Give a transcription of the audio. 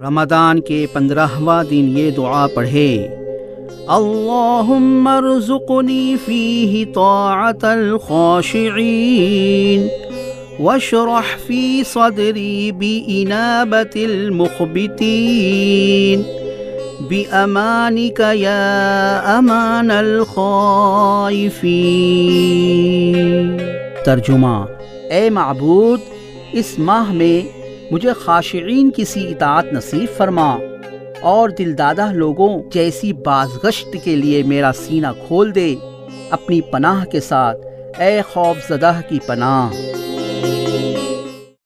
رمضان کے پندرہواں دن یہ دعا پڑھے، اللہم ارزقنی فیہ طاعت الخاشعین واشرح فی صدری بإنابت المخبتین بأمانک یا امان الخائفین. ترجمہ اے معبود، اس ماہ میں مجھے خاشعین کسی اطاعت نصیب فرما اور دلدادہ لوگوں جیسی بازگشت کے لیے میرا سینہ کھول دے اپنی پناہ کے ساتھ اے خوف زدہ کی پناہ۔